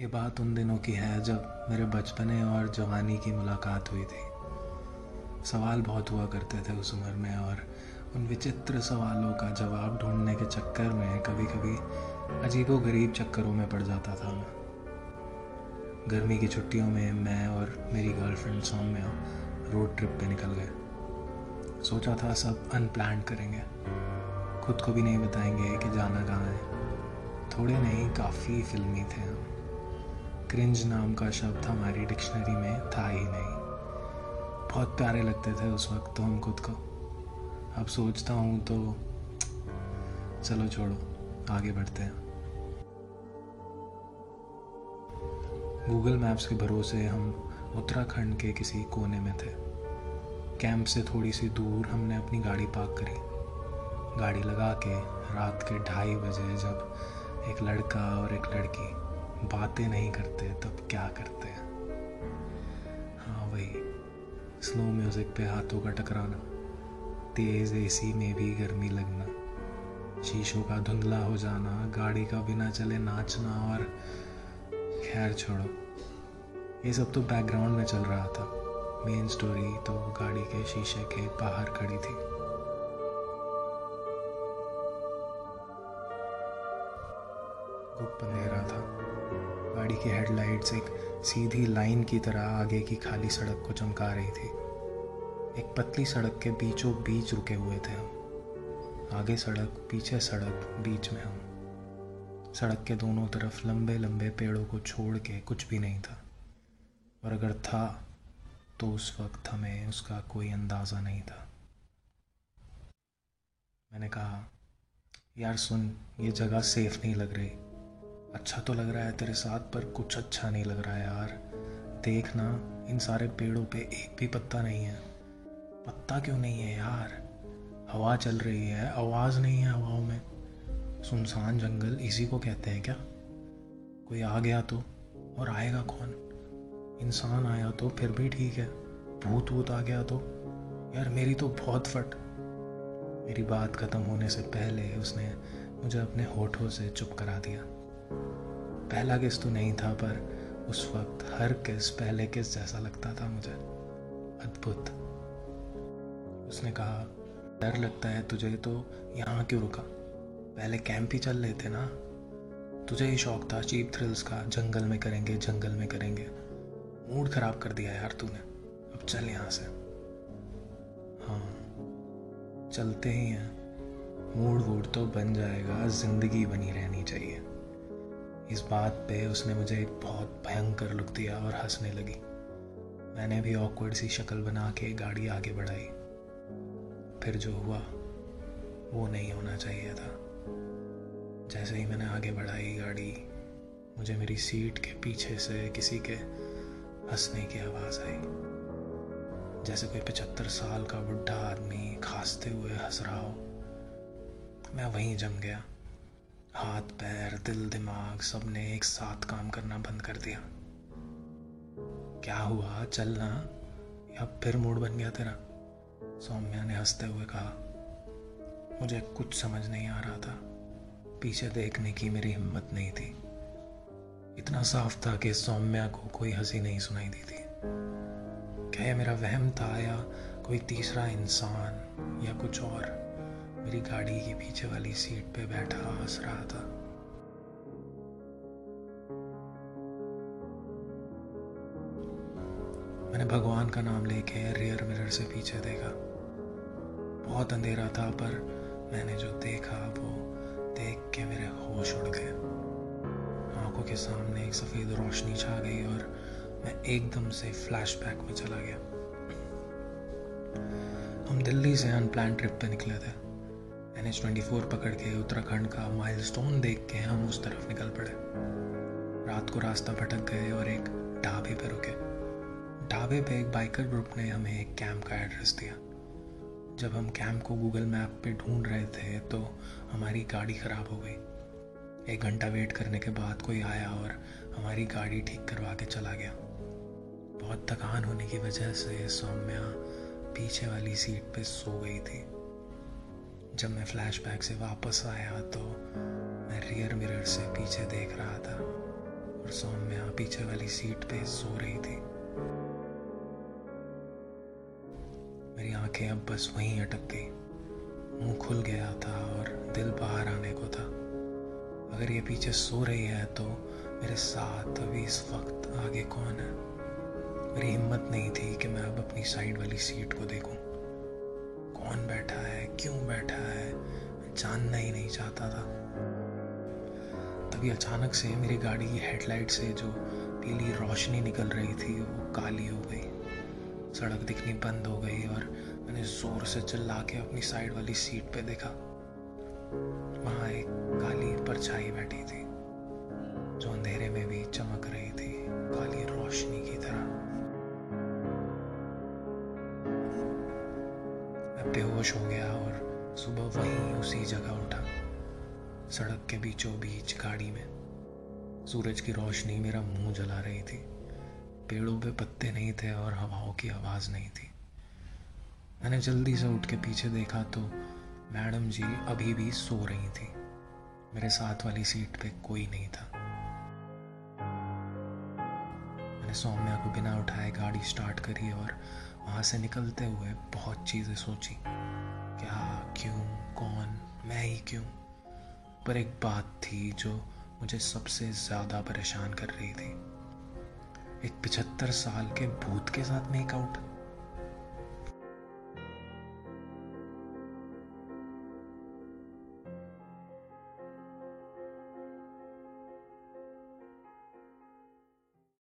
ये बात उन दिनों की है जब मेरे बचपने और जवानी की मुलाकात हुई थी। सवाल बहुत हुआ करते थे उस उम्र में और उन विचित्र सवालों का जवाब ढूँढने के चक्कर में कभी कभी अजीबो गरीब चक्करों में पड़ जाता था मैं। गर्मी की छुट्टियों में मैं और मेरी गर्लफ्रेंड सौम्या रोड ट्रिप पे निकल गए। सोचा था सब अनप्लान करेंगे। खुद को भी नहीं बताएँगे कि जाना कहाँ है। थोड़े नहीं, काफ़ी फिल्मी थे हम। क्रिंज नाम का शब्द हमारी डिक्शनरी में था ही नहीं। बहुत प्यारे लगते थे उस वक्त तो हम खुद को। अब सोचता हूँ तो चलो छोड़ो, आगे बढ़ते हैं। गूगल मैप्स के भरोसे हम उत्तराखंड के किसी कोने में थे। कैंप से थोड़ी सी दूर हमने अपनी गाड़ी पार्क करी। गाड़ी लगा के रात के ढाई बजे जब एक लड़का और एक लड़की बातें नहीं करते, तब क्या करते हैं? हाँ वही स्लो म्यूज़िक पे हाथों का टकराना, तेज़ एसी में भी गर्मी लगना, शीशों का धुंधला हो जाना, गाड़ी का बिना चले नाचना और खैर छोड़ो। ये सब तो बैकग्राउंड में चल रहा था। मेन स्टोरी तो गाड़ी के शीशे के बाहर खड़ी थी। गुप्त अंधेरा था। गाड़ी की हेडलाइट्स एक सीधी लाइन की तरह आगे की खाली सड़क को चमका रही थी। एक पतली सड़क के बीचों बीच रुके हुए थे हम। आगे सड़क, पीछे सड़क, बीच में हम। सड़क के दोनों तरफ़ लंबे लंबे पेड़ों को छोड़ के कुछ भी नहीं था। और अगर था तो उस वक्त हमें उसका कोई अंदाज़ा नहीं था। मैंने कहा, यार सुन, ये जगह सेफ़ नहीं लग रही। अच्छा तो लग रहा है तेरे साथ, पर कुछ अच्छा नहीं लग रहा है यार। देख ना इन सारे पेड़ों पे एक भी पत्ता नहीं है। पत्ता क्यों नहीं है यार? हवा चल रही है, आवाज़ नहीं है हवाओं में। सुनसान जंगल, इसी को कहते हैं क्या? कोई आ गया तो और आएगा कौन? इंसान आया तो फिर भी ठीक है। भूत वूत आ गया तो? यार, मेरी तो बहुत फट। मेरी बात ख़त्म होने से पहले उसने मुझे अपने होठों से चुप करा दिया। पहला किस तो नहीं था, पर उस वक्त हर किस पहले किस जैसा लगता था मुझे। अद्भुत। उसने कहा, डर लगता है तुझे तो यहाँ क्यों रुका? पहले कैंप ही चल लेते ना? तुझे ही शौक था, चीप थ्रिल्स का, जंगल में करेंगे, जंगल में करेंगे। मूड खराब कर दिया यार तूने। अब चल यहाँ से। हाँ चलते ही हैं। मूड वूड तो बन जाएगा, ज़िंदगी बनी रहनी चाहिए। इस बात पे उसने मुझे बहुत भयंकर लुक दिया और हंसने लगी। मैंने भी ऑकवर्ड सी शक्ल बना के गाड़ी आगे बढ़ाई। फिर जो हुआ, वो नहीं होना चाहिए था। जैसे ही मैंने आगे बढ़ाई गाड़ी, मुझे मेरी सीट के पीछे से किसी के हंसने की आवाज़ आई। जैसे कोई पचहत्तर साल का बुढ़ा आदमी खांसते हुए हंस रहा हो, मैं वहीं जम गया। हाथ, पैर, दिल, दिमाग सबने एक साथ काम करना बंद कर दिया। क्या हुआ? चलना या फिर मूड बन गया तेरा? सौम्या ने हँसते हुए कहा, मुझे कुछ समझ नहीं आ रहा था। पीछे देखने की मेरी हिम्मत नहीं थी। इतना साफ़ था कि सौम्या को कोई हँसी नहीं सुनाई दी थी। क्या यह मेरा वहम था या कोई तीसरा इंसान या कुछ और? मेरी गाड़ी के पीछे वाली सीट पे बैठा हंस रहा था। मैंने भगवान का नाम लेके रियर मिरर से पीछे देखा। बहुत अंधेरा था, पर मैंने जो देखा, वो देख के मेरे होश उड़ गए। आँखों के सामने एक सफ़ेद रोशनी छा गई और मैं एकदम से फ्लैशबैक में चला गया। हम दिल्ली से अनप्लान ट्रिप पे निकले थे। एन एच ट्वेंटी फोर पकड़ के उत्तराखंड का माइलस्टोन देख के हम उस तरफ़ निकल पड़े। रात को रास्ता भटक गए और एक ढाबे पे रुके। ढाबे पे एक बाइकर ग्रुप ने हमें एक कैंप का एड्रेस दिया। जब हम कैंप को गूगल मैप पे ढूंढ रहे थे तो हमारी गाड़ी ख़राब हो गई। एक घंटा वेट करने के बाद कोई आया और हमारी गाड़ी ठीक करवा के चला गया। बहुत थकान होने की वजह से सौम्या पीछे वाली सीट पे सो गई थी। जब मैं फ्लैशबैक से वापस आया तो मैं रियर मिरर से पीछे देख रहा था और सौम्या पीछे वाली सीट पे सो रही थी। मेरी आँखें अब बस वहीं अटक गई। मुँह खुल गया था और दिल बाहर आने को था। अगर ये पीछे सो रही है तो मेरे साथ अभी इस वक्त आगे कौन है? मेरी हिम्मत नहीं थी कि मैं अब अपनी साइड वाली सीट को देखूँ। कौन बैठा है क्यों बैठा है? जानना ही नहीं चाहता था। तभी अचानक से मेरी गाड़ी की हेडलाइट से जो पीली रोशनी निकल रही थी, वो काली हो गई। सड़क दिखनी बंद हो गई और मैंने ज़ोर से चिल्ला के अपनी साइड वाली सीट पे देखा। वहाँ एक काली परछाई बैठी थी, जो अंधेरे में भी चमक रही थी, काली रोशनी की। बेहोश हो गया और सुबह वहीं उसी जगह उठा। सड़क के बीचों बीच गाड़ी में। सूरज की रोशनी मेरा मुँह जला रही थी। पेड़ों पे पत्ते नहीं थे और हवाओं की आवाज़ नहीं थी। मैंने जल्दी से उठ के पीछे देखा तो मैडम जी अभी भी सो रही थी। मेरे साथ वाली सीट पे कोई नहीं था। मैंने सौम्या को बिना उठाए गाड़ी स्टार्ट करी और वहाँ से निकलते हुए बहुत चीज़ें सोची। क्या, क्यों, कौन, मैं ही क्यों? पर एक बात थी जो मुझे सबसे ज़्यादा परेशान कर रही थी। एक पिछहत्तर साल के भूत के साथ मेकआउट।